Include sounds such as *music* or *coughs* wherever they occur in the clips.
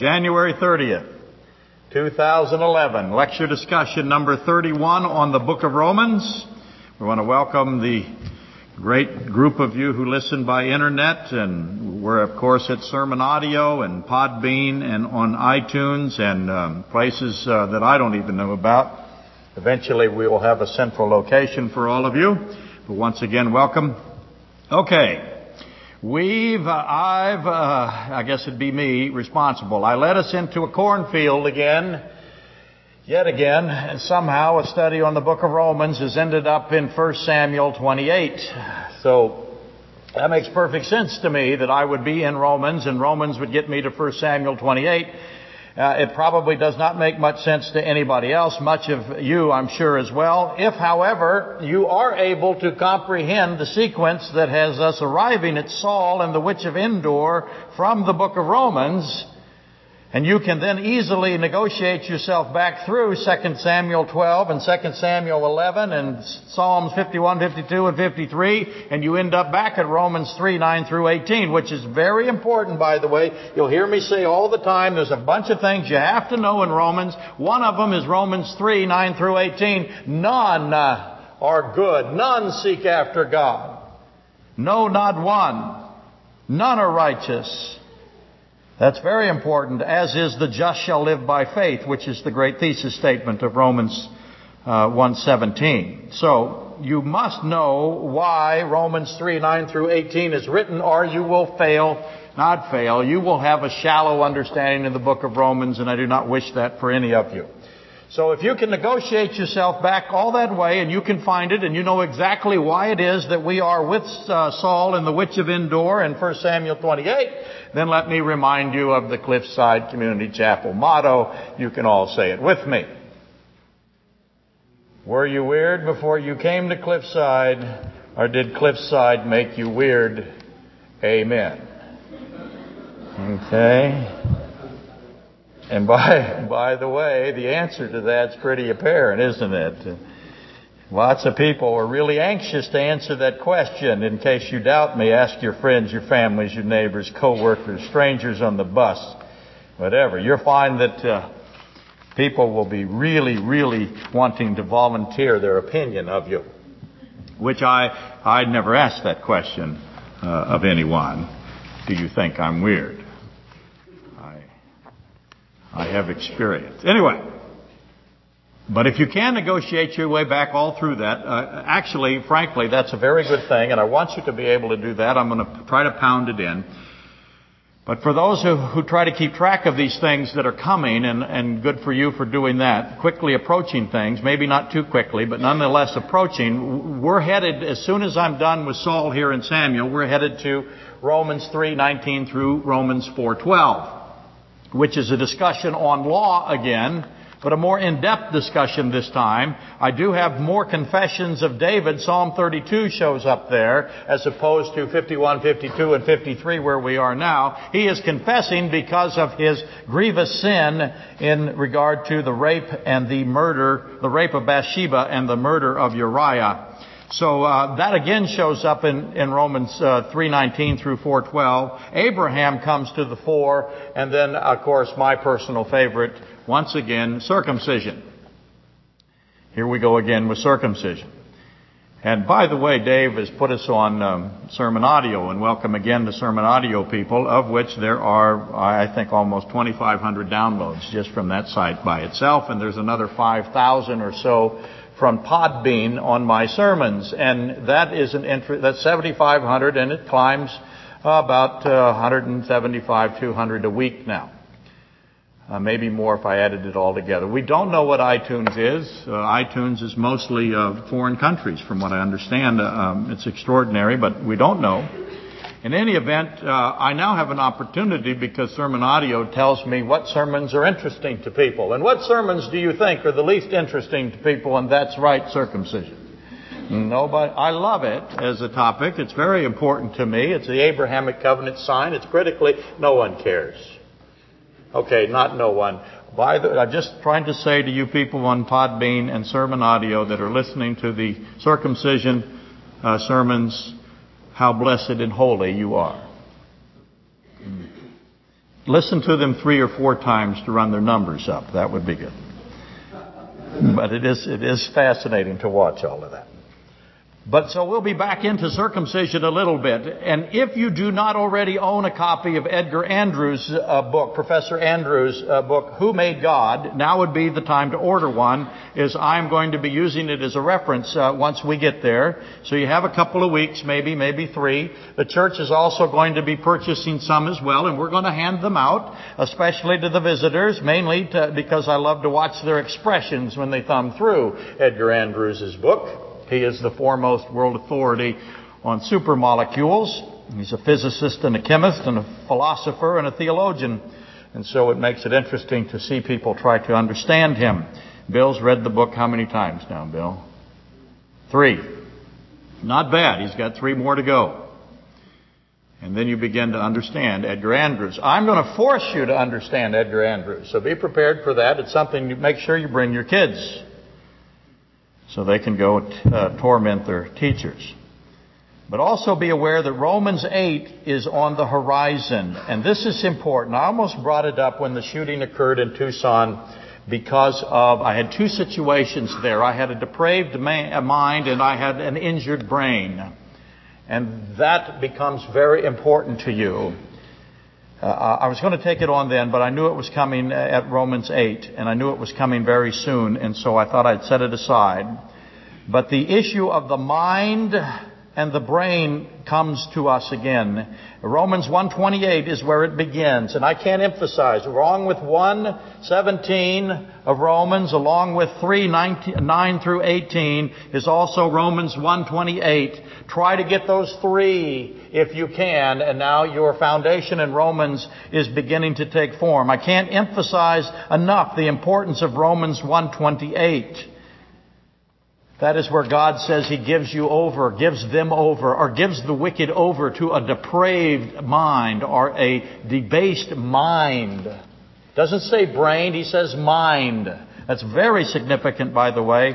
January 30th, 2011. Lecture discussion number 31 on the book of Romans. We want to welcome the great group of you who listen by internet and we're of course at Sermon Audio and Podbean and on iTunes and um, places uh, that I don't even know about. Eventually we will have a central location for all of you. But once again, welcome. Okay. We've, uh, I've, uh, I guess it'd be me responsible. I led us into a cornfield again, yet again, and somehow a study on the book of Romans has ended up in 1 Samuel 28. So, that makes perfect sense to me that I would be in Romans and Romans would get me to 1 Samuel 28 uh, it probably does not make much sense to anybody else, much of you, I'm sure, as well. If, however, you are able to comprehend the sequence that has us arriving at Saul and the witch of Endor from the book of Romans, and you can then easily negotiate yourself back through 2 Samuel 12 and 2 Samuel 11 and Psalms 51, 52, and 53, and you end up back at Romans 3, 9 through 18, which is very important, by the way. You'll hear me say all the time, there's a bunch of things you have to know in Romans. One of them is Romans 3, 9 through 18. None uh, are good. None seek after God. No, not one. None are righteous. That's very important, as is the just shall live by faith, which is the great thesis statement of Romans uh, 1.17. So, you must know why Romans 3, 9 through 18 is written, or you will fail, not fail. You will have a shallow understanding of the book of Romans, and I do not wish that for any of you. So if you can negotiate yourself back all that way and you can find it and you know exactly why it is that we are with uh, Saul and the witch of Endor in 1 Samuel 28, then let me remind you of the Cliffside Community Chapel motto. You can all say it with me. Were you weird before you came to Cliffside or did Cliffside make you weird? Amen. Okay. And by, by the way, the answer to that's pretty apparent, isn't it? Lots of people are really anxious to answer that question. In case you doubt me, ask your friends, your families, your neighbors, co-workers, strangers on the bus, whatever. You'll find that uh, people will be really, really wanting to volunteer their opinion of you. Which I, I'd never asked that question uh, of anyone. Do you think I'm weird? I have experience. Anyway, but if you can negotiate your way back all through that, uh, actually, frankly, that's a very good thing, and I want you to be able to do that. I'm going to try to pound it in. But for those who, who try to keep track of these things that are coming, and, and good for you for doing that, quickly approaching things, maybe not too quickly, but nonetheless approaching, we're headed, as soon as I'm done with Saul here in Samuel, we're headed to Romans 3:19 through Romans 4:12 which is a discussion on law again, but a more in-depth discussion this time. I do have more confessions of David. Psalm 32 shows up there as opposed to 51, 52, and 53 where we are now. He is confessing because of his grievous sin in regard to the rape and the murder, the rape of Bathsheba and the murder of Uriah. So uh, that again shows up in, in Romans uh, 3:19 through 4:12. Abraham comes to the fore, and then of course my personal favorite, once again, circumcision. Here we go again with circumcision. And by the way, Dave has put us on um, sermon audio, and welcome again to sermon audio people, of which there are, I think, almost 2,500 downloads just from that site by itself, and there's another 5,000 or so from Podbean on my sermons, and that is an entry that's 7,500, and it climbs about uh, 175, 200 a week now. Uh, maybe more if I added it all together. We don't know what iTunes is. Uh, iTunes is mostly foreign countries, from what I understand. Uh, um, it's extraordinary, but we don't know. In any event, uh, I now have an opportunity because Sermon Audio tells me what sermons are interesting to people. And what sermons do you think are the least interesting to people? And that's right, circumcision. Nobody, I love it as a topic. It's very important to me. It's the Abrahamic covenant sign. It's critically, no one cares. Okay, not no one. By the, I'm just trying to say to you people on Podbean and Sermon Audio that are listening to the circumcision uh, sermons how blessed and holy you are. listen to them three or four times to run their numbers up. That would be good. But it is, it is fascinating to watch all of that. But so we'll be back into circumcision a little bit. And if you do not already own a copy of Edgar Andrews' uh, book, Professor Andrews' uh, book, Who Made God, now would be the time to order one, is I'm going to be using it as a reference uh, once we get there. So you have a couple of weeks, maybe, maybe three. The church is also going to be purchasing some as well, and we're going to hand them out, especially to the visitors, mainly to, because I love to watch their expressions when they thumb through Edgar Andrews' book. He is the foremost world authority on supermolecules. He's a physicist and a chemist and a philosopher and a theologian. And so it makes it interesting to see people try to understand him. Bill's read the book how many times now, Bill? Three. Not bad. He's got three more to go. And then you begin to understand Edgar Andrews. I'm going to force you to understand Edgar Andrews. So be prepared for that. It's something you make sure you bring your kids so they can go uh, torment their teachers. But also be aware that Romans 8 is on the horizon. And this is important. I almost brought it up when the shooting occurred in Tucson because of, I had two situations there. I had a depraved mind and I had an injured brain. And that becomes very important to you. Uh, I was going to take it on then, but I knew it was coming at Romans 8, and I knew it was coming very soon, and so I thought I'd set it aside. But the issue of the mind and the brain comes to us again. Romans 128 is where it begins. And I can't emphasize, along with 117 of Romans, along with 3, 9 through 18, is also Romans 128. Try to get those three if you can, and now your foundation in Romans is beginning to take form. I can't emphasize enough the importance of Romans 128. That is where God says He gives you over, gives them over, or gives the wicked over to a depraved mind or a debased mind. Doesn't say brain, He says mind. That's very significant, by the way.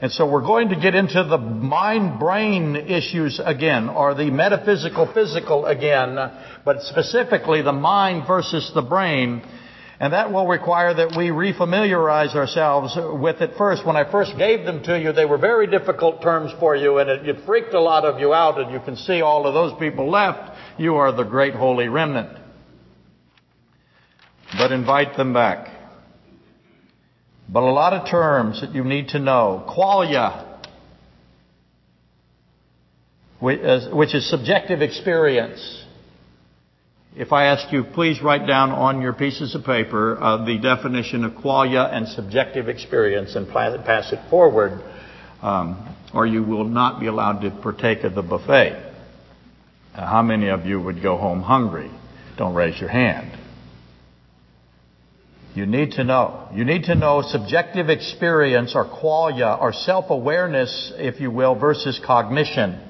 And so we're going to get into the mind-brain issues again, or the metaphysical physical again, but specifically the mind versus the brain. And that will require that we refamiliarize ourselves with it first. When I first gave them to you, they were very difficult terms for you, and it, it freaked a lot of you out, and you can see all of those people left. You are the great holy remnant. But invite them back. But a lot of terms that you need to know. Qualia, which is subjective experience. If I ask you, please write down on your pieces of paper uh, the definition of qualia and subjective experience and pass it forward, um, or you will not be allowed to partake of the buffet. How many of you would go home hungry? Don't raise your hand. You need to know. You need to know subjective experience or qualia or self-awareness, if you will, versus cognition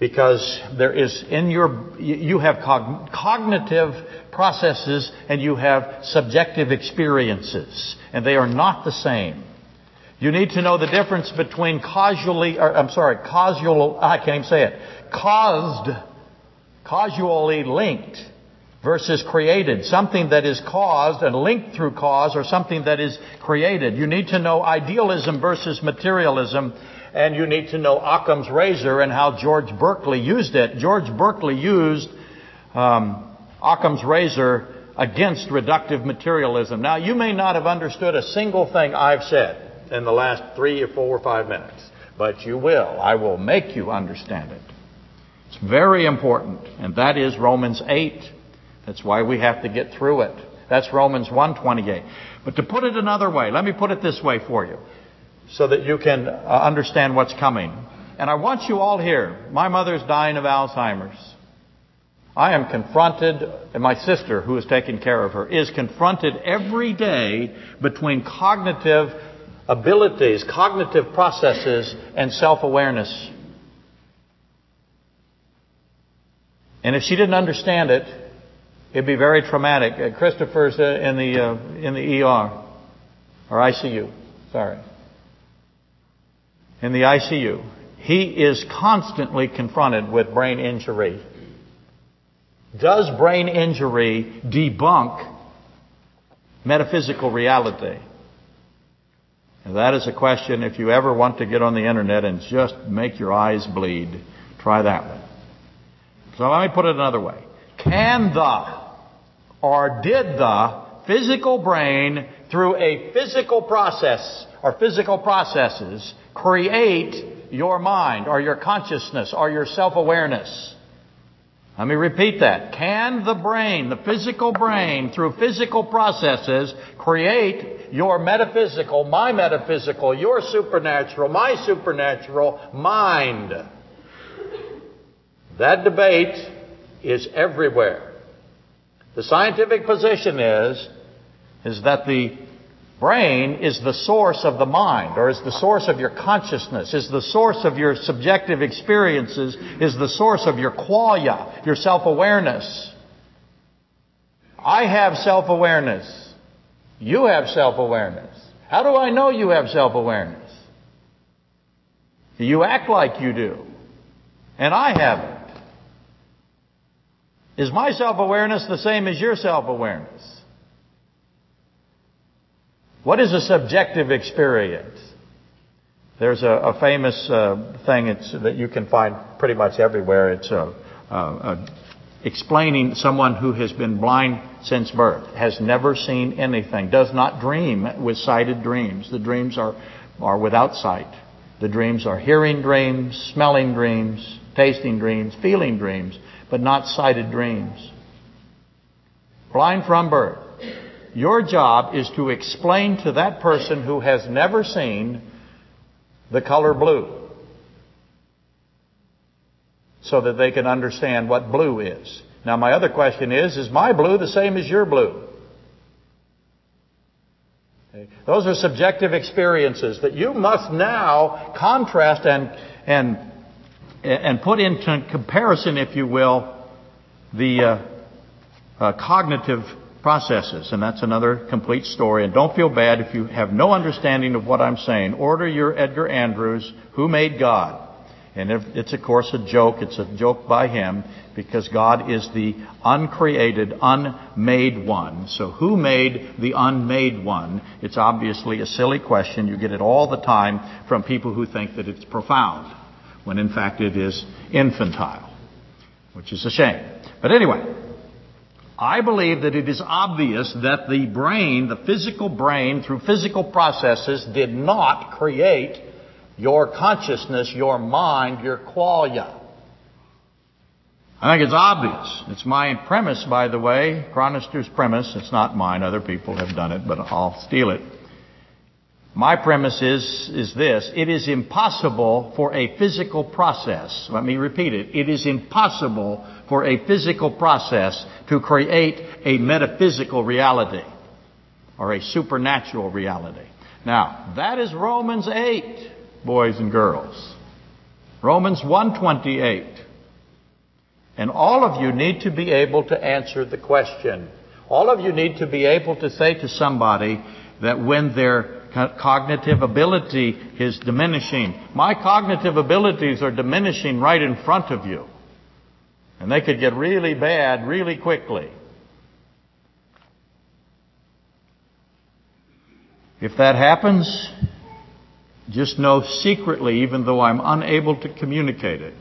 because there is in your, you have cognitive processes and you have subjective experiences, and they are not the same. You need to know the difference between causally, or, I'm sorry, causal, I can't even say it, caused, causally linked versus created. Something that is caused and linked through cause or something that is created. You need to know idealism versus materialism and you need to know Occam's razor and how George Berkeley used it. George Berkeley used um, Occam's razor against reductive materialism. Now, you may not have understood a single thing I've said in the last three or four or five minutes, but you will. I will make you understand it. It's very important, and that is Romans 8. That's why we have to get through it. That's Romans 128. But to put it another way, let me put it this way for you so that you can uh, understand what's coming. And I want you all here. My mother's dying of Alzheimer's. I am confronted, and my sister, who is taking care of her, is confronted every day between cognitive abilities, cognitive processes, and self-awareness. And if she didn't understand it, it'd be very traumatic. Uh, Christopher's uh, in the uh, in the ER or ICU. Sorry in the ICU. He is constantly confronted with brain injury. Does brain injury debunk metaphysical reality? And that is a question, if you ever want to get on the internet and just make your eyes bleed, try that one. So let me put it another way. Can the, or did the physical brain, through a physical process, or physical processes, create your mind, or your consciousness, or your self-awareness? Let me repeat that. Can the brain, the physical brain, through physical processes, create your metaphysical, my metaphysical, your supernatural, my supernatural mind? That debate is everywhere. The scientific position is, is that the brain is the source of the mind, or is the source of your consciousness, is the source of your subjective experiences, is the source of your qualia, your self-awareness. I have self-awareness. You have self-awareness. How do I know you have self-awareness? You act like you do. And I haven't. Is my self-awareness the same as your self-awareness? What is a subjective experience? There's a, a famous uh, thing that you can find pretty much everywhere. It's a, a, explaining someone who has been blind since birth, has never seen anything, does not dream with sighted dreams. The dreams are, are without sight. The dreams are hearing dreams, smelling dreams, tasting dreams, feeling dreams, but not sighted dreams. Blind from birth. Your job is to explain to that person who has never seen the color blue so that they can understand what blue is. Now my other question is, is my blue the same as your blue? Those are subjective experiences that you must now contrast and, and, and put into comparison, if you will, the uh, uh, cognitive processes, and that's another complete story. And don't feel bad if you have no understanding of what I'm saying. Order your Edgar Andrews, Who Made God? And it's of course a joke. It's a joke by him because God is the uncreated, unmade one. So who made the unmade one? It's obviously a silly question. You get it all the time from people who think that it's profound, when in fact it is infantile, which is a shame. But anyway, I believe that it is obvious that the brain, the physical brain, through physical processes, did not create your consciousness, your mind, your qualia. I think it's obvious. It's my premise, by the way, Chronister's premise. It's not mine. Other people have done it, but I'll steal it. My premise is, is this. It is impossible for a physical process, let me repeat it, it is impossible for a physical process to create a metaphysical reality or a supernatural reality. Now, that is Romans 8, boys and girls. Romans 128. And all of you need to be able to answer the question. All of you need to be able to say to somebody that when their cognitive ability is diminishing. My cognitive abilities are diminishing right in front of you. And they could get really bad really quickly. If that happens, just know secretly, even though I'm unable to communicate it,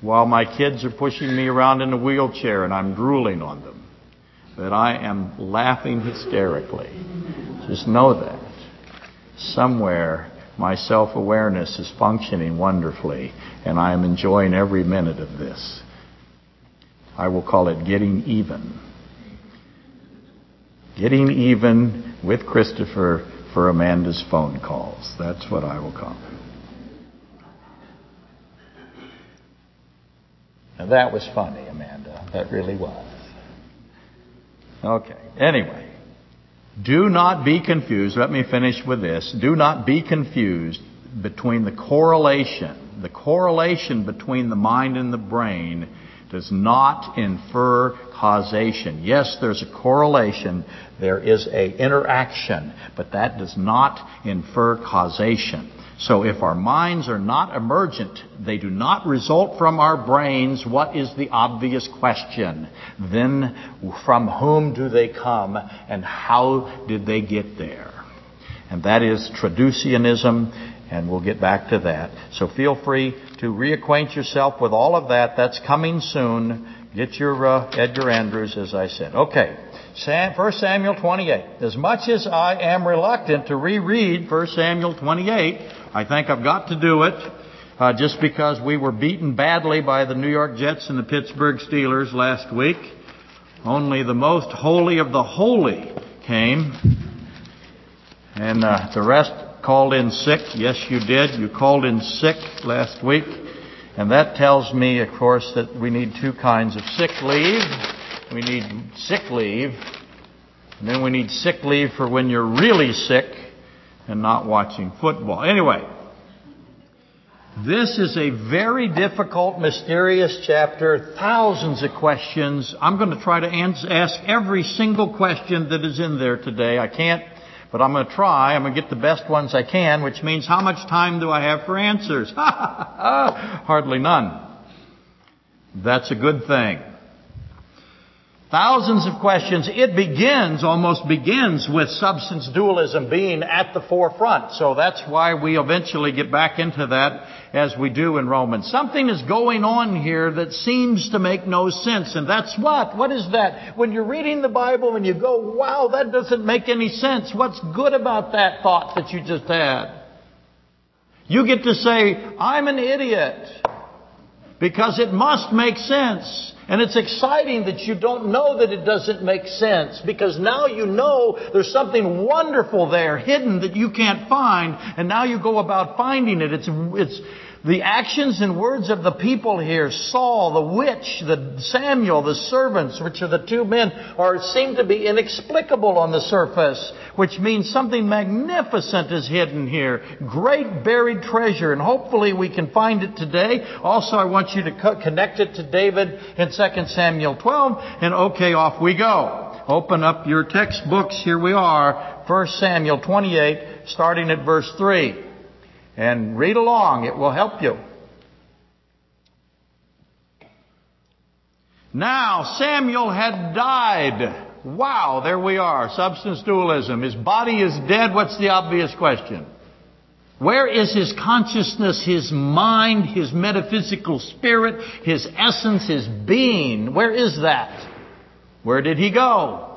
while my kids are pushing me around in a wheelchair and I'm drooling on them, that I am laughing hysterically. Just know that somewhere my self awareness is functioning wonderfully, and I am enjoying every minute of this. I will call it getting even. Getting even with Christopher for Amanda's phone calls. That's what I will call it. Now that was funny, Amanda. That really was. Okay. Anyway. Do not be confused. Let me finish with this. Do not be confused between the correlation, the correlation between the mind and the brain does not infer causation. Yes, there's a correlation. There is a interaction, but that does not infer causation. So if our minds are not emergent, they do not result from our brains, what is the obvious question? Then from whom do they come and how did they get there? And that is traducianism, and we'll get back to that. So feel free to reacquaint yourself with all of that. That's coming soon. Get your uh, Edgar Andrews, as I said. Okay. 1 Samuel 28. As much as I am reluctant to reread 1 Samuel 28, I think I've got to do it uh, just because we were beaten badly by the New York Jets and the Pittsburgh Steelers last week. Only the most holy of the holy came, and uh, the rest called in sick. Yes, you did. You called in sick last week. And that tells me, of course, that we need two kinds of sick leave. We need sick leave, and then we need sick leave for when you're really sick and not watching football. Anyway, this is a very difficult, mysterious chapter. Thousands of questions. I'm going to try to ask every single question that is in there today. I can't, but I'm going to try. I'm going to get the best ones I can, which means how much time do I have for answers? *laughs* Hardly none. That's a good thing. Thousands of questions. It begins, almost begins with substance dualism being at the forefront. So that's why we eventually get back into that as we do in Romans. Something is going on here that seems to make no sense. And that's what? What is that? When you're reading the Bible and you go, wow, that doesn't make any sense. What's good about that thought that you just had? You get to say, I'm an idiot. Because it must make sense. And it's exciting that you don't know that it doesn't make sense because now you know there's something wonderful there hidden that you can't find and now you go about finding it. It's, it's, the actions and words of the people here, Saul, the witch, the Samuel, the servants, which are the two men, are seem to be inexplicable on the surface, which means something magnificent is hidden here. Great buried treasure, and hopefully we can find it today. Also, I want you to co- connect it to David in 2 Samuel 12, and okay, off we go. Open up your textbooks. Here we are. 1 Samuel 28, starting at verse 3. And read along, it will help you. Now, Samuel had died. Wow, there we are. Substance dualism. His body is dead. What's the obvious question? Where is his consciousness, his mind, his metaphysical spirit, his essence, his being? Where is that? Where did he go?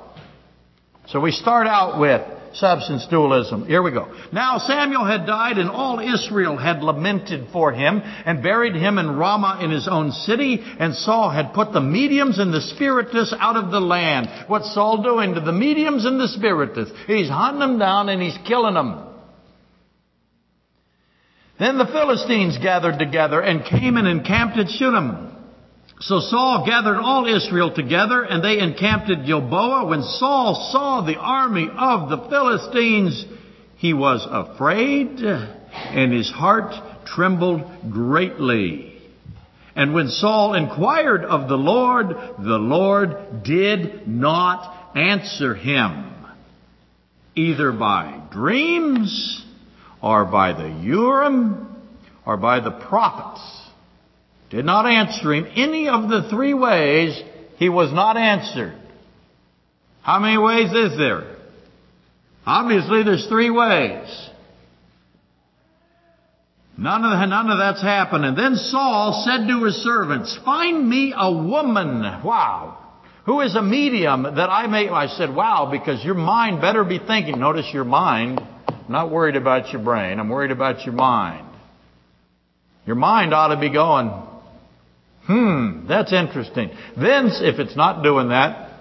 So we start out with substance dualism. Here we go. Now Samuel had died and all Israel had lamented for him and buried him in Ramah in his own city and Saul had put the mediums and the spiritists out of the land. What's Saul doing to the mediums and the spiritists? He's hunting them down and he's killing them. Then the Philistines gathered together and came and encamped at Shunem. So Saul gathered all Israel together and they encamped at Gilboa. When Saul saw the army of the Philistines, he was afraid and his heart trembled greatly. And when Saul inquired of the Lord, the Lord did not answer him, either by dreams or by the Urim or by the prophets did not answer him any of the three ways he was not answered. How many ways is there? Obviously there's three ways. None of, none of that's happened. And then Saul said to his servants, find me a woman. Wow. Who is a medium that I may, I said, wow, because your mind better be thinking. Notice your mind. I'm not worried about your brain. I'm worried about your mind. Your mind ought to be going, Hmm, that's interesting. Then, if it's not doing that,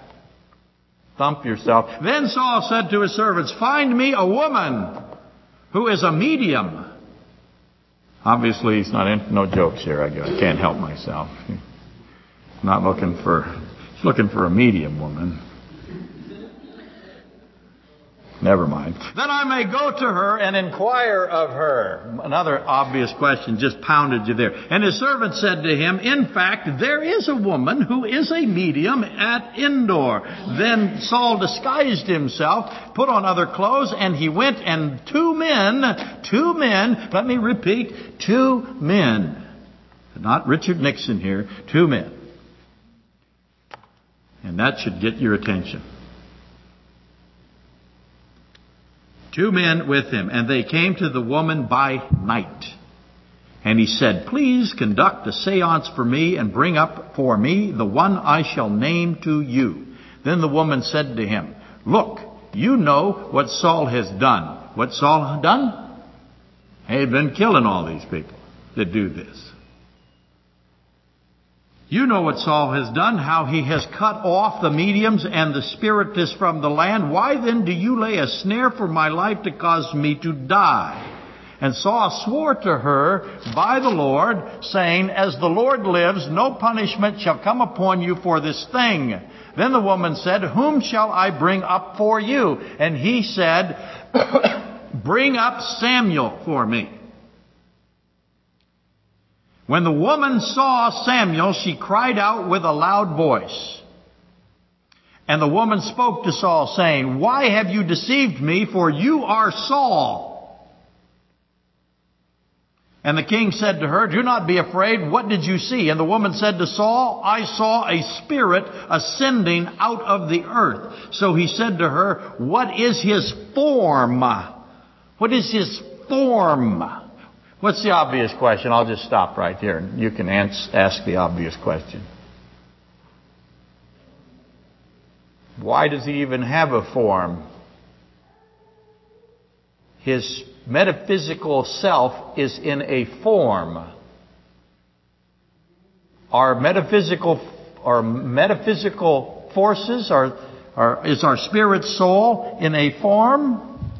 thump yourself. Then Saul said to his servants, Find me a woman who is a medium. Obviously, he's not in, no jokes here. I can't help myself. Not looking for, he's looking for a medium woman. Never mind. Then I may go to her and inquire of her. Another obvious question just pounded you there. And his servant said to him, In fact, there is a woman who is a medium at Endor. Then Saul disguised himself, put on other clothes, and he went and two men, two men, let me repeat, two men, not Richard Nixon here, two men. And that should get your attention. Two men with him, and they came to the woman by night. And he said, Please conduct a seance for me and bring up for me the one I shall name to you. Then the woman said to him, Look, you know what Saul has done. What Saul done? He had been killing all these people that do this. You know what Saul has done, how he has cut off the mediums and the spiritists from the land. Why then do you lay a snare for my life to cause me to die? And Saul swore to her by the Lord, saying, As the Lord lives, no punishment shall come upon you for this thing. Then the woman said, Whom shall I bring up for you? And he said, *coughs* Bring up Samuel for me. When the woman saw Samuel, she cried out with a loud voice. And the woman spoke to Saul, saying, Why have you deceived me? For you are Saul. And the king said to her, Do not be afraid. What did you see? And the woman said to Saul, I saw a spirit ascending out of the earth. So he said to her, What is his form? What is his form? What's the obvious question? I'll just stop right here and you can ask the obvious question. Why does he even have a form? His metaphysical self is in a form. Our metaphysical, our metaphysical forces are, are, is our spirit soul in a form?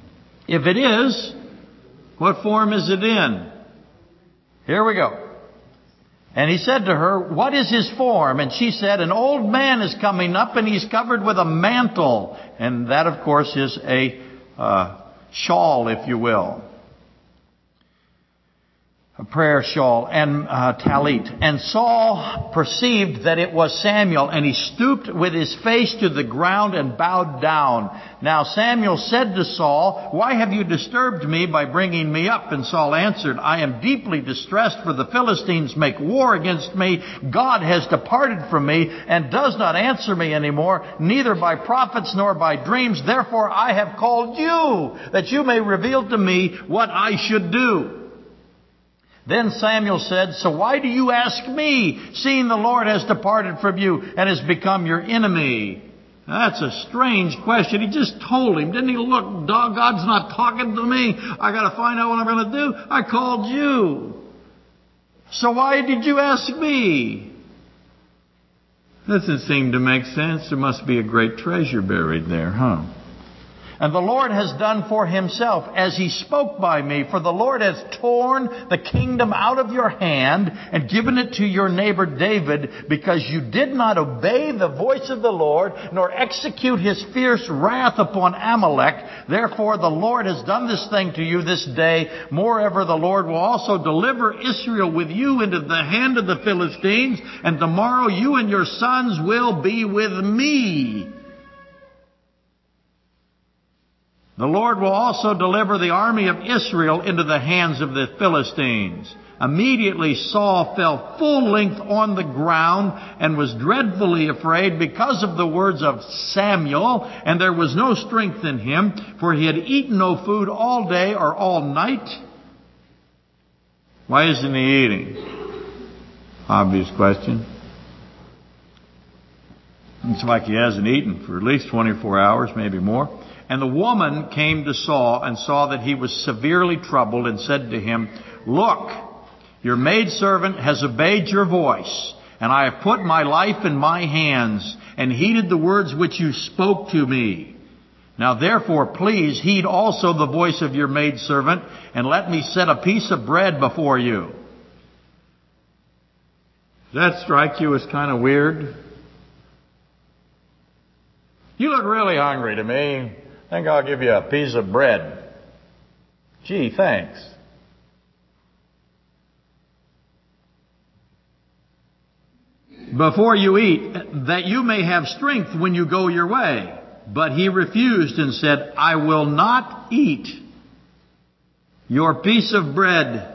If it is, what form is it in? Here we go. And he said to her, What is his form? And she said, An old man is coming up and he's covered with a mantle. And that, of course, is a uh, shawl, if you will a prayer shawl and uh, talit. And Saul perceived that it was Samuel, and he stooped with his face to the ground and bowed down. Now Samuel said to Saul, Why have you disturbed me by bringing me up? And Saul answered, I am deeply distressed, for the Philistines make war against me. God has departed from me and does not answer me anymore, neither by prophets nor by dreams. Therefore I have called you, that you may reveal to me what I should do. Then Samuel said, So why do you ask me, seeing the Lord has departed from you and has become your enemy? that's a strange question. He just told him, didn't he? Look, God's not talking to me. I gotta find out what I'm gonna do. I called you. So why did you ask me? Doesn't seem to make sense. There must be a great treasure buried there, huh? And the Lord has done for himself as he spoke by me. For the Lord has torn the kingdom out of your hand and given it to your neighbor David because you did not obey the voice of the Lord nor execute his fierce wrath upon Amalek. Therefore the Lord has done this thing to you this day. Moreover, the Lord will also deliver Israel with you into the hand of the Philistines and tomorrow you and your sons will be with me. The Lord will also deliver the army of Israel into the hands of the Philistines. Immediately Saul fell full length on the ground and was dreadfully afraid because of the words of Samuel, and there was no strength in him, for he had eaten no food all day or all night. Why isn't he eating? Obvious question. It's like he hasn't eaten for at least 24 hours, maybe more. And the woman came to Saul and saw that he was severely troubled and said to him, Look, your maidservant has obeyed your voice, and I have put my life in my hands and heeded the words which you spoke to me. Now therefore please heed also the voice of your maidservant and let me set a piece of bread before you. Does that strike you as kind of weird? You look really hungry to me. Think I'll give you a piece of bread. Gee, thanks. Before you eat, that you may have strength when you go your way. But he refused and said, I will not eat your piece of bread.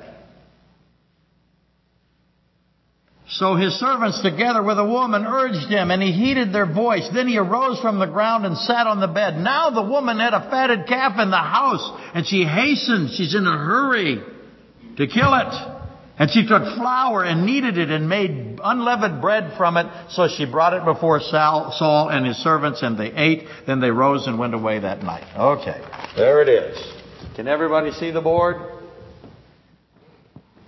So his servants together with a woman urged him and he heeded their voice. Then he arose from the ground and sat on the bed. Now the woman had a fatted calf in the house and she hastened. She's in a hurry to kill it. And she took flour and kneaded it and made unleavened bread from it. So she brought it before Saul and his servants and they ate. Then they rose and went away that night. Okay. There it is. Can everybody see the board?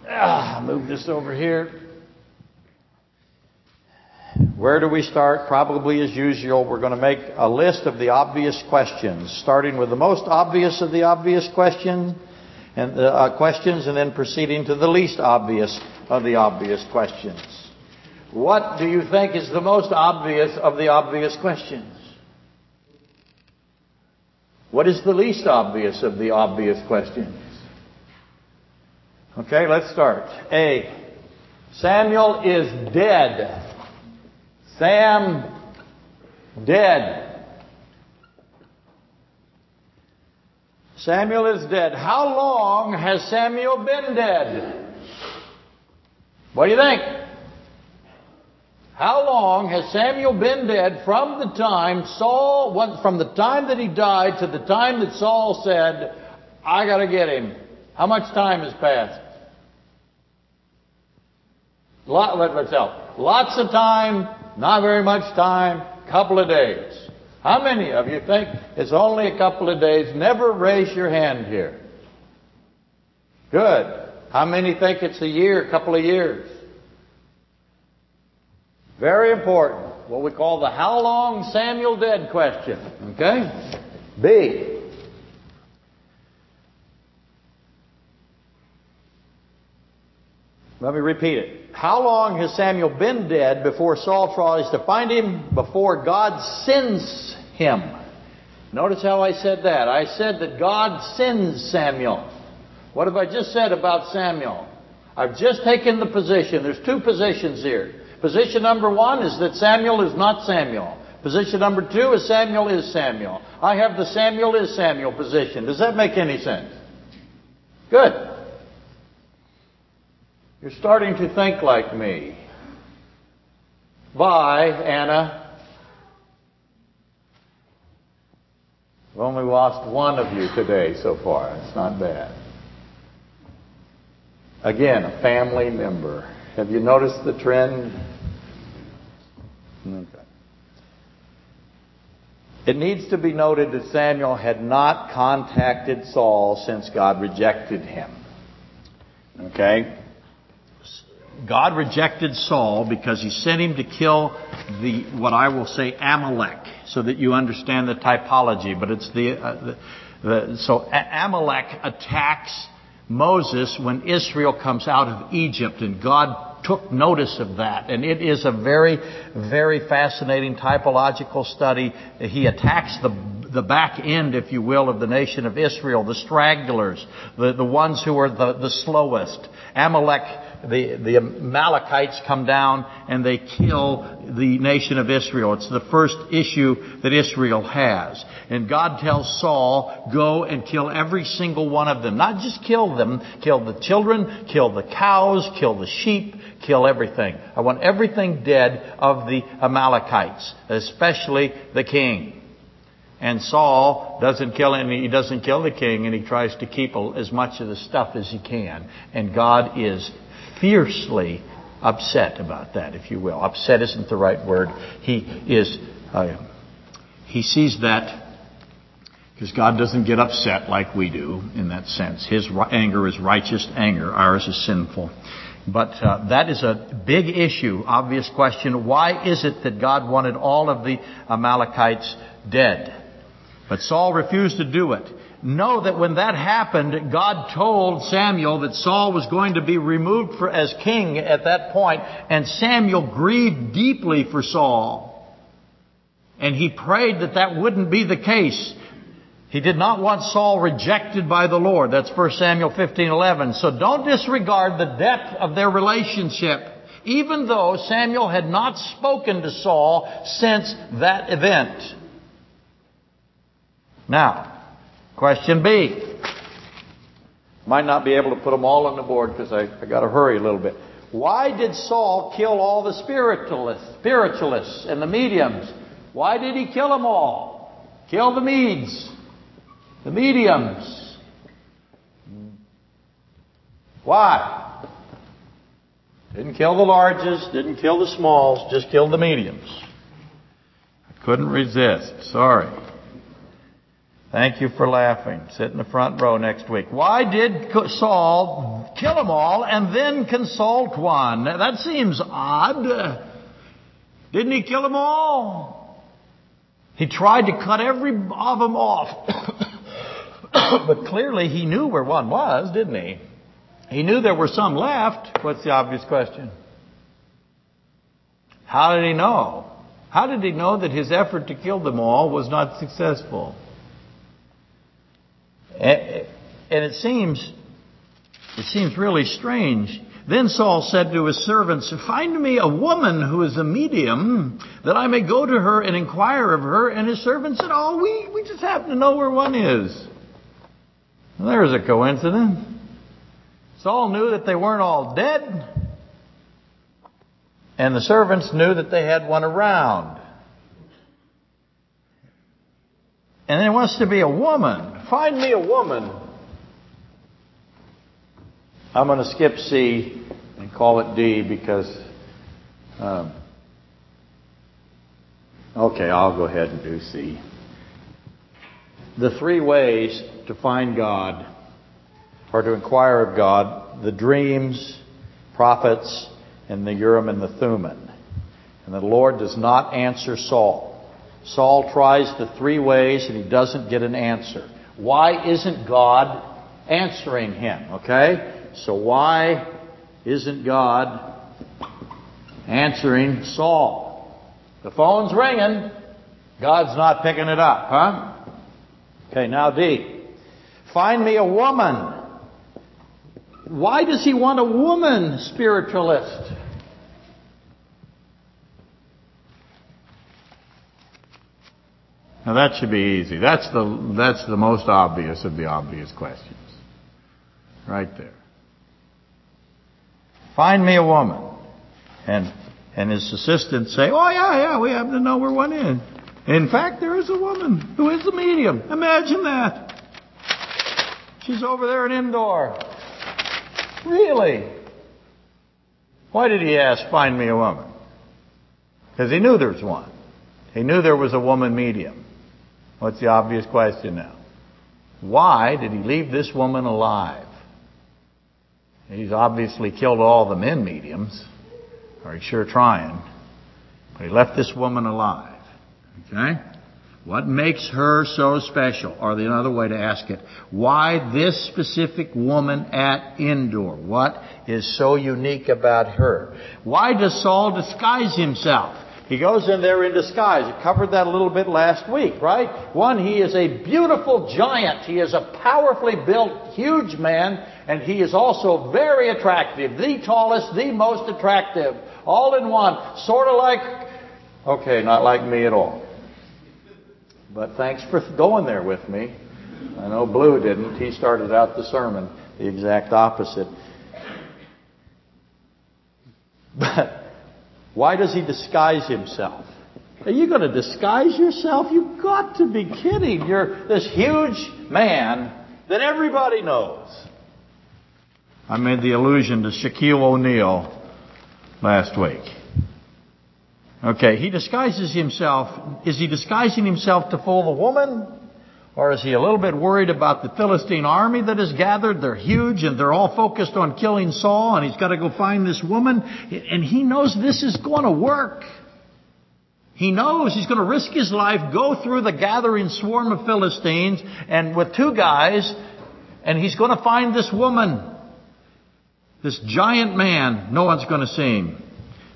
Ah, move this over here. Where do we start? Probably as usual, we're going to make a list of the obvious questions, starting with the most obvious of the obvious questions, and the uh, questions, and then proceeding to the least obvious of the obvious questions. What do you think is the most obvious of the obvious questions? What is the least obvious of the obvious questions? Okay, let's start. A. Samuel is dead. Sam dead. Samuel is dead. How long has Samuel been dead? What do you think? How long has Samuel been dead from the time Saul, from the time that he died to the time that Saul said, I gotta get him? How much time has passed? Lot, let's help. Lots of time, not very much time, couple of days. How many of you think it's only a couple of days? Never raise your hand here. Good. How many think it's a year, couple of years? Very important. What we call the how long Samuel dead question. Okay? B. Let me repeat it. How long has Samuel been dead before Saul tries to find him? Before God sends him. Notice how I said that. I said that God sends Samuel. What have I just said about Samuel? I've just taken the position. There's two positions here. Position number one is that Samuel is not Samuel. Position number two is Samuel is Samuel. I have the Samuel is Samuel position. Does that make any sense? Good. You're starting to think like me. Bye, Anna. We've only lost one of you today so far. It's not bad. Again, a family member. Have you noticed the trend? Okay. It needs to be noted that Samuel had not contacted Saul since God rejected him. Okay? God rejected Saul because he sent him to kill the, what I will say, Amalek, so that you understand the typology. But it's the, uh, the, the so Amalek attacks Moses when Israel comes out of Egypt, and God took notice of that. And it is a very, very fascinating typological study. He attacks the, the back end, if you will, of the nation of Israel, the stragglers, the, the ones who are the, the slowest. Amalek the, the Amalekites come down and they kill the nation of Israel. It's the first issue that Israel has. And God tells Saul, go and kill every single one of them. Not just kill them, kill the children, kill the cows, kill the sheep, kill everything. I want everything dead of the Amalekites, especially the king. And Saul doesn't kill him, he doesn't kill the king, and he tries to keep as much of the stuff as he can. And God is fiercely upset about that, if you will. Upset isn't the right word. He is, uh, he sees that because God doesn't get upset like we do in that sense. His anger is righteous anger. Ours is sinful. But uh, that is a big issue, obvious question. Why is it that God wanted all of the Amalekites dead? But Saul refused to do it know that when that happened, God told Samuel that Saul was going to be removed for, as king at that point, and Samuel grieved deeply for Saul. And he prayed that that wouldn't be the case. He did not want Saul rejected by the Lord. That's 1 Samuel 15:11. So don't disregard the depth of their relationship, even though Samuel had not spoken to Saul since that event. Now, question B. Might not be able to put them all on the board because I, I got to hurry a little bit. Why did Saul kill all the spiritualists, spiritualists and the mediums? Why did he kill them all? Kill the Medes, the mediums. Why? Didn't kill the larges, didn't kill the smalls, just killed the mediums. I couldn't resist. Sorry. Thank you for laughing. Sit in the front row next week. Why did Saul kill them all and then consult one? That seems odd. Didn't he kill them all? He tried to cut every of them off. *coughs* but clearly he knew where one was, didn't he? He knew there were some left. What's the obvious question? How did he know? How did he know that his effort to kill them all was not successful? And it seems, it seems really strange. Then Saul said to his servants, Find me a woman who is a medium, that I may go to her and inquire of her. And his servants said, Oh, we, we just happen to know where one is. Well, there's a coincidence. Saul knew that they weren't all dead. And the servants knew that they had one around. And there wants to be a woman Find me a woman. I'm going to skip C and call it D because. Um, okay, I'll go ahead and do C. The three ways to find God or to inquire of God the dreams, prophets, and the Urim and the Thummim. And the Lord does not answer Saul. Saul tries the three ways and he doesn't get an answer. Why isn't God answering him? Okay? So why isn't God answering Saul? The phone's ringing. God's not picking it up, huh? Okay, now D. Find me a woman. Why does he want a woman spiritualist? Now that should be easy. That's the, that's the most obvious of the obvious questions. Right there. Find me a woman. And, and his assistants say, oh yeah, yeah, we happen to know where one is. In fact, there is a woman who is the medium. Imagine that. She's over there in Endor. Really? Why did he ask, find me a woman? Because he knew there was one. He knew there was a woman medium. What's the obvious question now? Why did he leave this woman alive? He's obviously killed all the men mediums, or he's sure trying. But he left this woman alive. Okay? What makes her so special? Or the another way to ask it, why this specific woman at Endor? What is so unique about her? Why does Saul disguise himself? He goes in there in disguise. We covered that a little bit last week, right? One, he is a beautiful giant. He is a powerfully built, huge man, and he is also very attractive. The tallest, the most attractive. All in one. Sort of like, okay, not like me at all. But thanks for going there with me. I know Blue didn't. He started out the sermon the exact opposite. *laughs* But why does he disguise himself? Are you going to disguise yourself? You've got to be kidding. You're this huge man that everybody knows. I made the allusion to Shaquille O'Neal last week. Okay, he disguises himself. Is he disguising himself to fool the woman? Or is he a little bit worried about the Philistine army that has gathered? They're huge and they're all focused on killing Saul and he's got to go find this woman. And he knows this is going to work. He knows he's going to risk his life, go through the gathering swarm of Philistines and with two guys and he's going to find this woman. This giant man. No one's going to see him.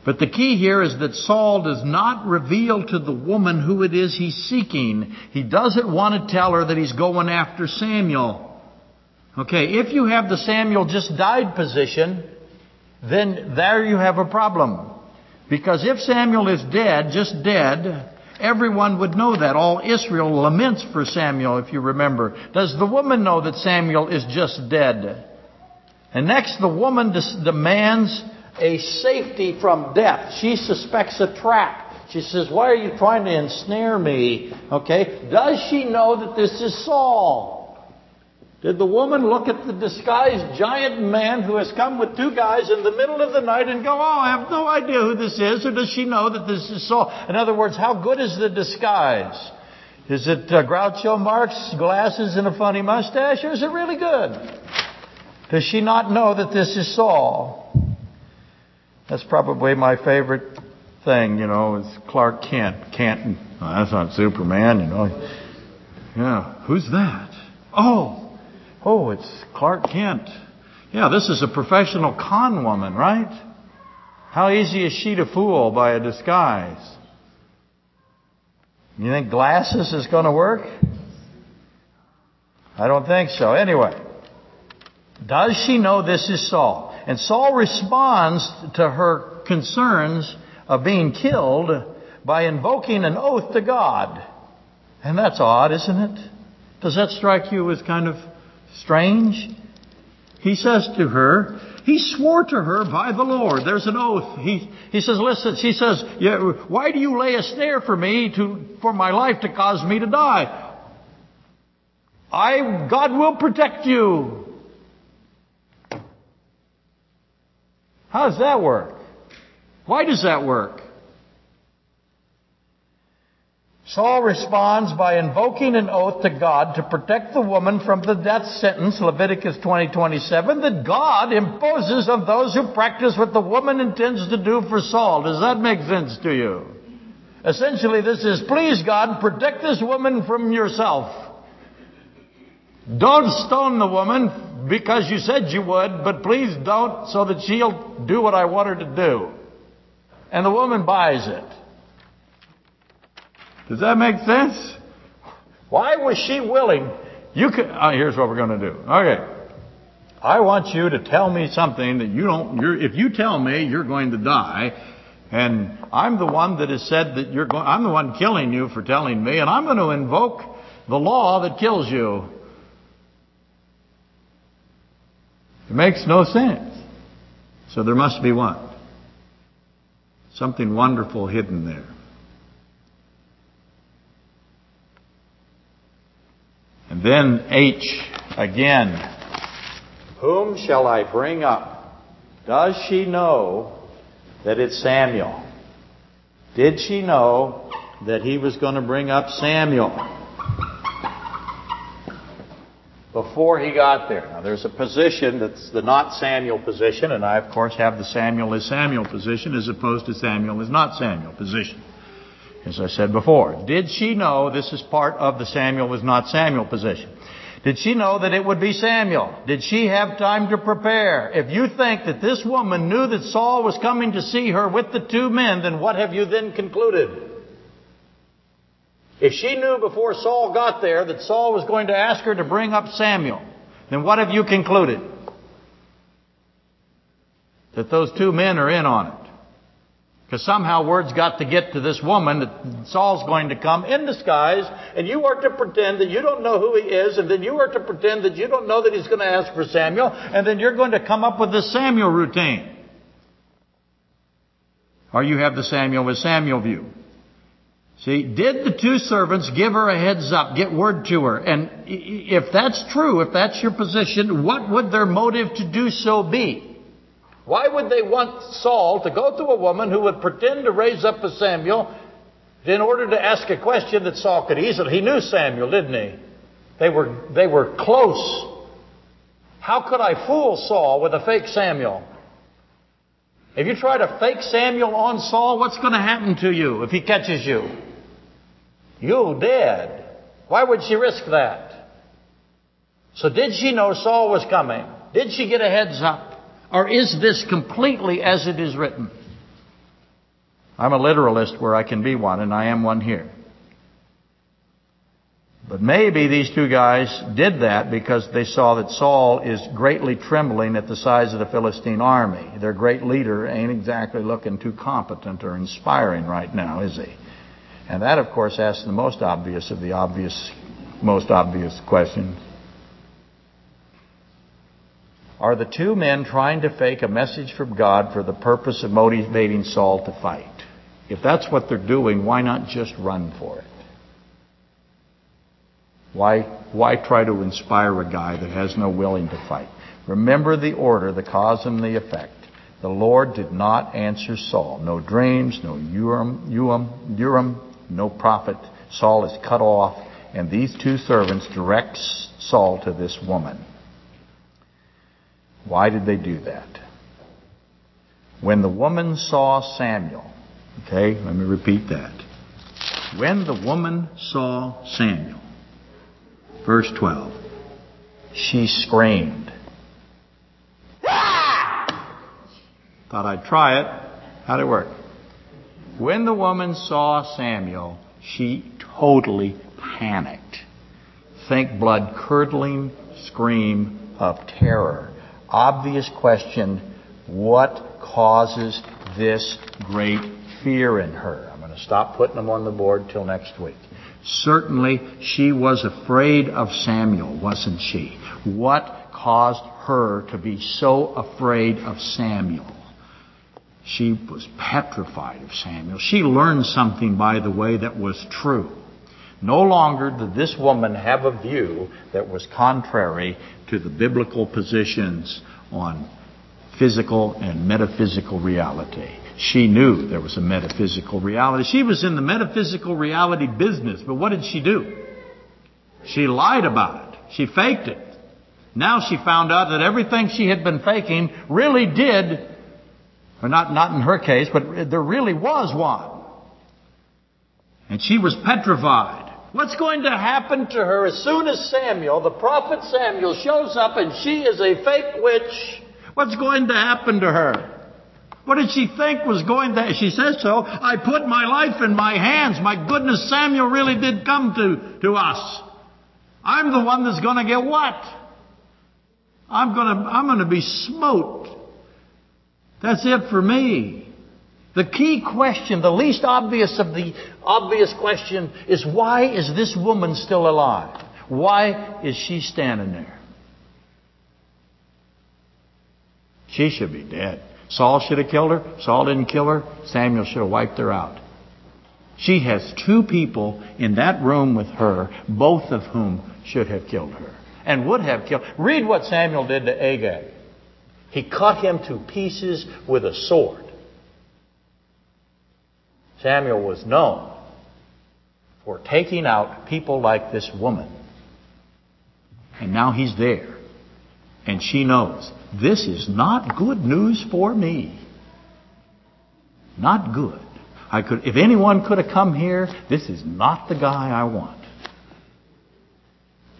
But the key here is that Saul does not reveal to the woman who it is he's seeking. He doesn't want to tell her that he's going after Samuel. Okay, if you have the Samuel just died position, then there you have a problem. Because if Samuel is dead, just dead, everyone would know that. All Israel laments for Samuel, if you remember. Does the woman know that Samuel is just dead? And next, the woman demands a safety from death. She suspects a trap. She says, Why are you trying to ensnare me? Okay. Does she know that this is Saul? Did the woman look at the disguised giant man who has come with two guys in the middle of the night and go, Oh, I have no idea who this is? Or does she know that this is Saul? In other words, how good is the disguise? Is it uh, Groucho Marx, glasses and a funny mustache, or is it really good? Does she not know that this is Saul? That's probably my favorite thing, you know, is Clark Kent. Kent, oh, that's not Superman, you know. Yeah, who's that? Oh, oh, it's Clark Kent. Yeah, this is a professional con woman, right? How easy is she to fool by a disguise? You think glasses is going to work? I don't think so. Anyway, does she know this is Saul? And Saul responds to her concerns of being killed by invoking an oath to God. And that's odd, isn't it? Does that strike you as kind of strange? He says to her, he swore to her by the Lord. There's an oath. He, he says, listen, she says, why do you lay a snare for me to, for my life to cause me to die? I, God will protect you. How does that work? Why does that work? Saul responds by invoking an oath to God to protect the woman from the death sentence, Leviticus 20:27, that God imposes on those who practice what the woman intends to do for Saul. Does that make sense to you? Essentially, this is, please God, protect this woman from yourself. Don't stone the woman because you said you would, but please don't so that she'll do what I want her to do. And the woman buys it. Does that make sense? Why was she willing? You could, oh, here's what we're going to do. Okay. I want you to tell me something that you don't, if you tell me you're going to die, and I'm the one that has said that you're going, I'm the one killing you for telling me, and I'm going to invoke the law that kills you. It makes no sense. So there must be what? Something wonderful hidden there. And then H again. Whom shall I bring up? Does she know that it's Samuel? Did she know that he was going to bring up Samuel? Before he got there. Now, there's a position that's the not Samuel position, and I, of course, have the Samuel is Samuel position as opposed to Samuel is not Samuel position. As I said before, did she know this is part of the Samuel was not Samuel position? Did she know that it would be Samuel? Did she have time to prepare? If you think that this woman knew that Saul was coming to see her with the two men, then what have you then concluded? If she knew before Saul got there that Saul was going to ask her to bring up Samuel, then what have you concluded? That those two men are in on it. Because somehow word's got to get to this woman that Saul's going to come in disguise, and you are to pretend that you don't know who he is, and then you are to pretend that you don't know that he's going to ask for Samuel, and then you're going to come up with this Samuel routine. Or you have the Samuel with Samuel view. See, did the two servants give her a heads up, get word to her? And if that's true, if that's your position, what would their motive to do so be? Why would they want Saul to go to a woman who would pretend to raise up a Samuel in order to ask a question that Saul could easily? He knew Samuel, didn't he? They were, they were close. How could I fool Saul with a fake Samuel? If you try to fake Samuel on Saul, what's going to happen to you if he catches you? You dead. Why would she risk that? So did she know Saul was coming? Did she get a heads up? Or is this completely as it is written? I'm a literalist where I can be one, and I am one here. But maybe these two guys did that because they saw that Saul is greatly trembling at the size of the Philistine army. Their great leader ain't exactly looking too competent or inspiring right now, is he? And that, of course, asks the most obvious of the obvious, most obvious questions. Are the two men trying to fake a message from God for the purpose of motivating Saul to fight? If that's what they're doing, why not just run for it? Why, why try to inspire a guy that has no willing to fight? Remember the order, the cause and the effect. The Lord did not answer Saul. No dreams, no Urim, Urim, Urim, no prophet. Saul is cut off, and these two servants direct Saul to this woman. Why did they do that? When the woman saw Samuel, okay, let me repeat that. When the woman saw Samuel, Verse 12. She screamed. Ah! Thought I'd try it. How'd it work? When the woman saw Samuel, she totally panicked. Think blood curdling scream of terror. Obvious question what causes this great fear in her? I'm going to stop putting them on the board till next week. Certainly, she was afraid of Samuel, wasn't she? What caused her to be so afraid of Samuel? She was petrified of Samuel. She learned something, by the way, that was true. No longer did this woman have a view that was contrary to the biblical positions on physical and metaphysical reality. She knew there was a metaphysical reality. She was in the metaphysical reality business, but what did she do? She lied about it. She faked it. Now she found out that everything she had been faking really did, or not, not in her case, but there really was one. And she was petrified. What's going to happen to her as soon as Samuel, the prophet Samuel, shows up and she is a fake witch? What's going to happen to her? What did she think was going to, she says so, I put my life in my hands. My goodness, Samuel really did come to, to us. I'm the one that's gonna get what? I'm gonna, I'm gonna be smote. That's it for me. The key question, the least obvious of the obvious question is why is this woman still alive? Why is she standing there? She should be dead. Saul should have killed her. Saul didn't kill her. Samuel should have wiped her out. She has two people in that room with her, both of whom should have killed her and would have killed. Read what Samuel did to Agag. He cut him to pieces with a sword. Samuel was known for taking out people like this woman. And now he's there. And she knows this is not good news for me. Not good. I could, if anyone could have come here, this is not the guy I want.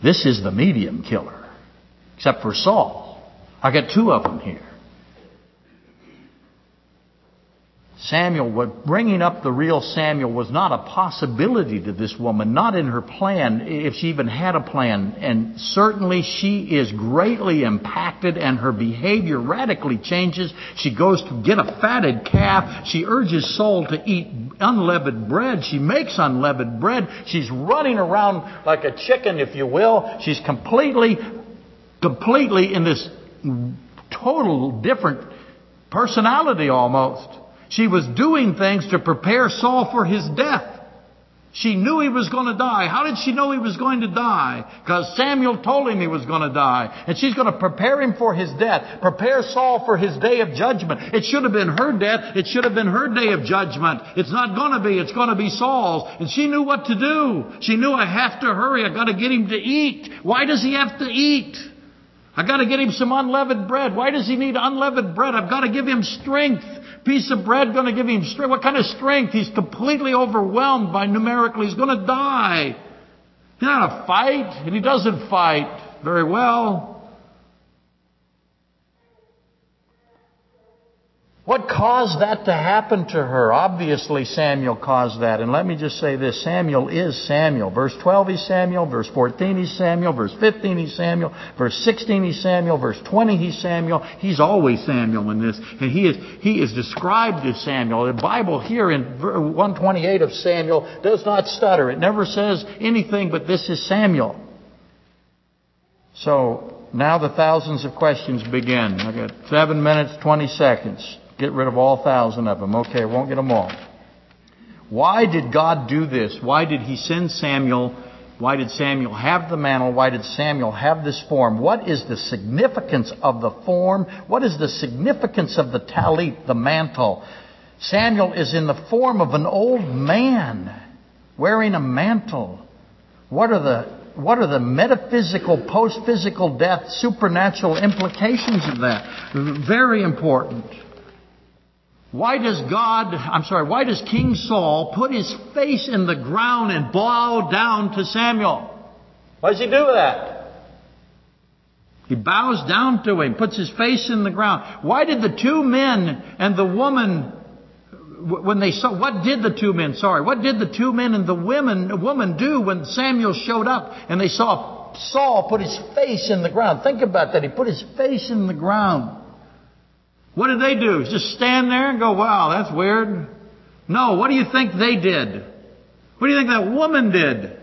This is the medium killer. Except for Saul. I got two of them here. Samuel, bringing up the real Samuel was not a possibility to this woman, not in her plan, if she even had a plan. And certainly she is greatly impacted and her behavior radically changes. She goes to get a fatted calf. She urges Saul to eat unleavened bread. She makes unleavened bread. She's running around like a chicken, if you will. She's completely, completely in this total different personality almost. She was doing things to prepare Saul for his death. She knew he was going to die. How did she know he was going to die? Because Samuel told him he was going to die. And she's going to prepare him for his death. Prepare Saul for his day of judgment. It should have been her death. It should have been her day of judgment. It's not going to be. It's going to be Saul's. And she knew what to do. She knew I have to hurry. I got to get him to eat. Why does he have to eat? I got to get him some unleavened bread. Why does he need unleavened bread? I've got to give him strength piece of bread to give him strength? What kind of strength? He's completely overwhelmed by numerically. He's to die. He's not a fight, and he doesn't fight very well. What caused that to happen to her? Obviously, Samuel caused that. And let me just say this Samuel is Samuel. Verse 12 he's Samuel. Verse 14 he's Samuel. Verse 15 he's Samuel. Verse 16 he's Samuel. Verse 20 he's Samuel. He's always Samuel in this. And he is, he is described as Samuel. The Bible here in 128 of Samuel does not stutter. It never says anything but this is Samuel. So now the thousands of questions begin. I've got seven minutes, 20 seconds. Get rid of all thousand of them. Okay, won't get them all. Why did God do this? Why did He send Samuel? Why did Samuel have the mantle? Why did Samuel have this form? What is the significance of the form? What is the significance of the talit, the mantle? Samuel is in the form of an old man wearing a mantle. What are the what are the metaphysical, post-physical death, supernatural implications of that? Very important. Why does God, I'm sorry, why does King Saul put his face in the ground and bow down to Samuel? Why does he do that? He bows down to him, puts his face in the ground. Why did the two men and the woman, when they saw, what did the two men, sorry, what did the two men and the women, woman do when Samuel showed up and they saw Saul put his face in the ground? Think about that. He put his face in the ground. What did they do? Just stand there and go, wow, that's weird? No, what do you think they did? What do you think that woman did?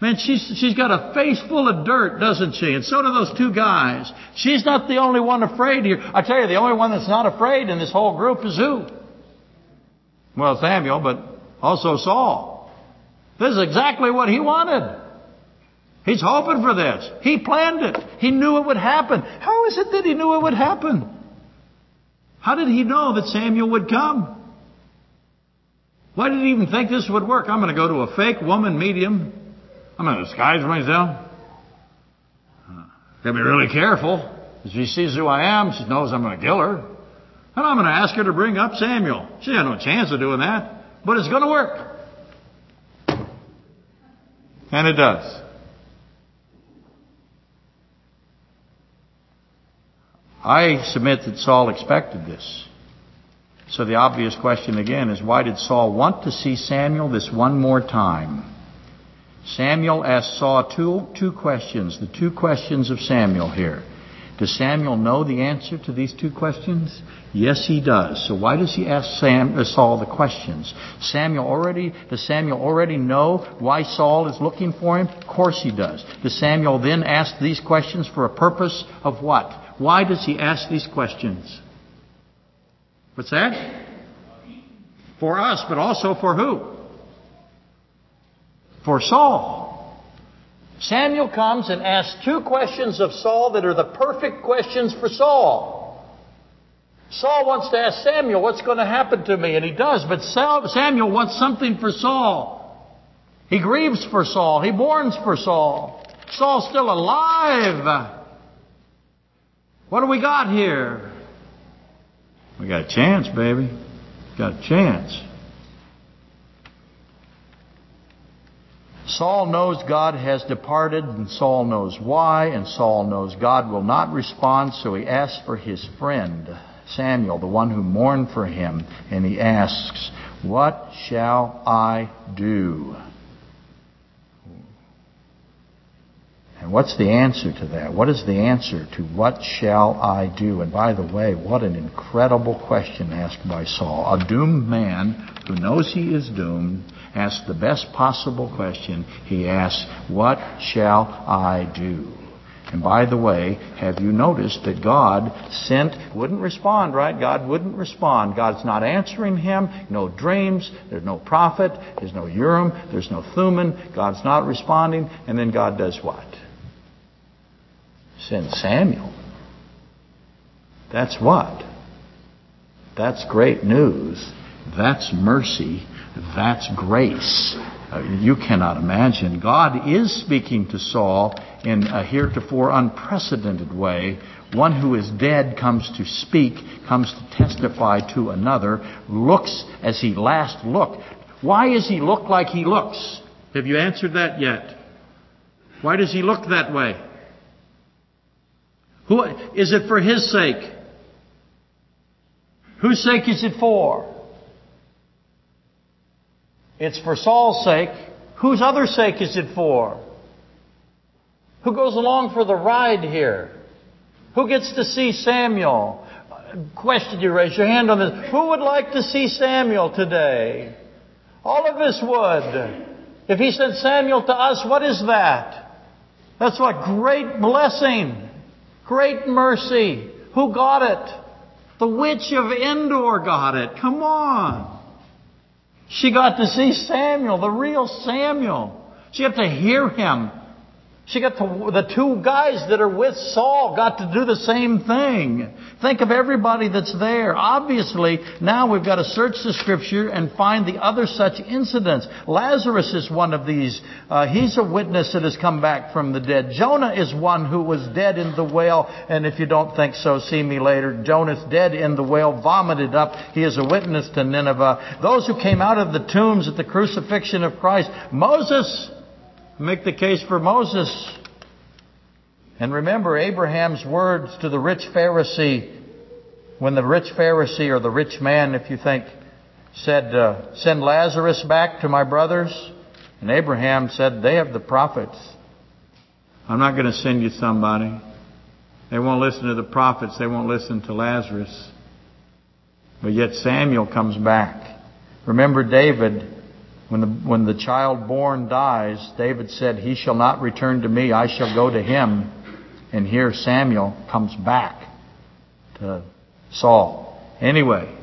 Man, she's, she's got a face full of dirt, doesn't she? And so do those two guys. She's not the only one afraid here. I tell you, the only one that's not afraid in this whole group is who? Well, Samuel, but also Saul. This is exactly what he wanted. He's hoping for this. He planned it. He knew it would happen. How is it that he knew it would happen? How did he know that Samuel would come? Why did he even think this would work? I'm going to go to a fake woman medium. I'm going to disguise myself. Got to be really careful. She sees who I am, she knows I'm going to kill her. And I'm going to ask her to bring up Samuel. She had no chance of doing that. But it's going to work. And it does. I submit that Saul expected this. So the obvious question again is why did Saul want to see Samuel this one more time? Samuel asked Saul two, two questions, the two questions of Samuel here. Does Samuel know the answer to these two questions? Yes, he does. So why does he ask Sam, uh, Saul the questions? Samuel already, does Samuel already know why Saul is looking for him? Of course he does. Does Samuel then ask these questions for a purpose of what? Why does he ask these questions? What's that? For us, but also for who? For Saul. Samuel comes and asks two questions of Saul that are the perfect questions for Saul. Saul wants to ask Samuel, what's going to happen to me? And he does, but Samuel wants something for Saul. He grieves for Saul. He mourns for Saul. Saul's still alive. What do we got here? We got a chance, baby. Got a chance. Saul knows God has departed, and Saul knows why, and Saul knows God will not respond, so he asks for his friend, Samuel, the one who mourned for him, and he asks, What shall I do? And what's the answer to that? What is the answer to what shall I do? And by the way, what an incredible question asked by Saul. A doomed man who knows he is doomed asks the best possible question. He asks, What shall I do? And by the way, have you noticed that God sent, wouldn't respond, right? God wouldn't respond. God's not answering him. No dreams. There's no prophet. There's no Urim. There's no Thummim. God's not responding. And then God does what? Send Samuel. That's what? That's great news. That's mercy. That's grace. Uh, you cannot imagine. God is speaking to Saul in a heretofore unprecedented way. One who is dead comes to speak, comes to testify to another, looks as he last looked. Why does he look like he looks? Have you answered that yet? Why does he look that way? Who, is it for his sake? Whose sake is it for? It's for Saul's sake. Whose other sake is it for? Who goes along for the ride here? Who gets to see Samuel? Question you raise your hand on this. Who would like to see Samuel today? All of us would. If he sent Samuel to us, what is that? That's what great blessing, great mercy. Who got it? The witch of Endor got it. Come on. She got to see Samuel, the real Samuel. She got to hear him. She got to, the two guys that are with Saul got to do the same thing. Think of everybody that's there. Obviously, now we've got to search the scripture and find the other such incidents. Lazarus is one of these. Uh, he's a witness that has come back from the dead. Jonah is one who was dead in the whale, and if you don't think so, see me later. Jonah's dead in the whale, vomited up. He is a witness to Nineveh. Those who came out of the tombs at the crucifixion of Christ. Moses, Make the case for Moses. And remember Abraham's words to the rich Pharisee when the rich Pharisee or the rich man, if you think, said, uh, Send Lazarus back to my brothers. And Abraham said, They have the prophets. I'm not going to send you somebody. They won't listen to the prophets. They won't listen to Lazarus. But yet Samuel comes back. Remember David when the, when the child born dies, David said, He shall not return to me, I shall go to him. And here Samuel comes back to Saul. Anyway,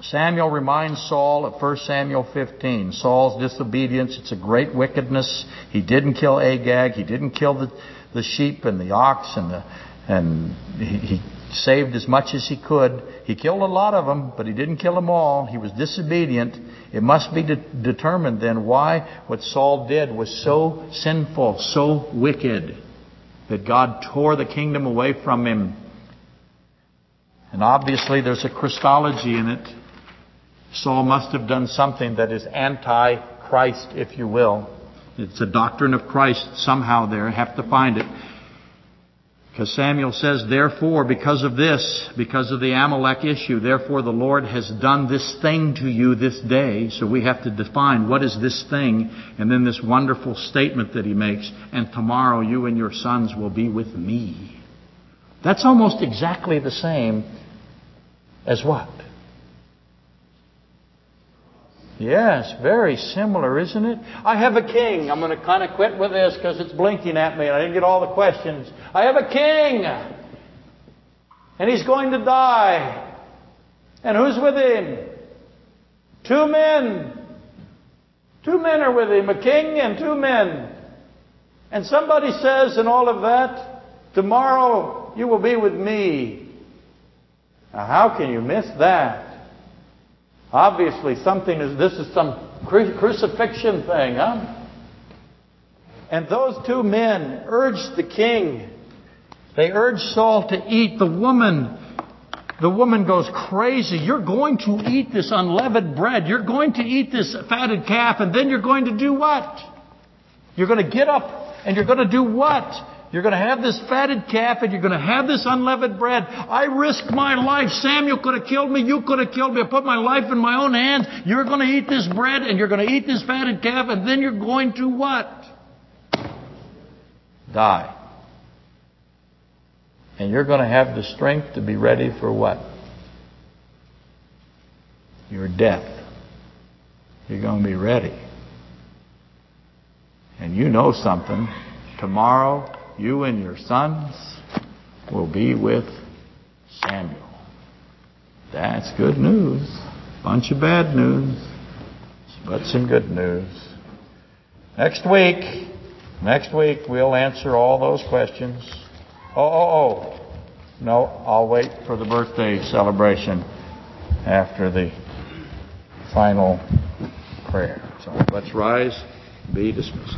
Samuel reminds Saul of 1 Samuel 15. Saul's disobedience, it's a great wickedness. He didn't kill Agag. He didn't kill the, the sheep and the ox and the, and he, he saved as much as he could. He killed a lot of them, but he didn't kill them all. He was disobedient. It must be de- determined then why what Saul did was so sinful, so wicked, that God tore the kingdom away from him. And obviously there's a Christology in it. Saul must have done something that is anti-Christ, if you will. It's a doctrine of Christ somehow there. Have to find it. Because Samuel says, therefore, because of this, because of the Amalek issue, therefore the Lord has done this thing to you this day. So we have to define what is this thing, and then this wonderful statement that he makes, and tomorrow you and your sons will be with me. That's almost exactly the same as what? Yes, very similar, isn't it? I have a king. I'm going to kind of quit with this because it's blinking at me and I didn't get all the questions. I have a king. And he's going to die. And who's with him? Two men. Two men are with him, a king and two men. And somebody says in all of that, tomorrow you will be with me. Now how can you miss that? Obviously, something is, this is some crucifixion thing, huh? And those two men urged the king. They urged Saul to eat. The woman, the woman goes crazy. You're going to eat this unleavened bread. You're going to eat this fatted calf, and then you're going to do what? You're going to get up and you're going to do what? You're going to have this fatted calf and you're going to have this unleavened bread. I risked my life. Samuel could have killed me. You could have killed me. I put my life in my own hands. You're going to eat this bread and you're going to eat this fatted calf and then you're going to what? Die. And you're going to have the strength to be ready for what? Your death. You're going to be ready. And you know something. Tomorrow, you and your sons will be with Samuel. That's good news. Bunch of bad news, but some good news. Next week, next week we'll answer all those questions. Oh, oh, oh. No, I'll wait for the birthday celebration after the final prayer. So let's rise, be dismissed.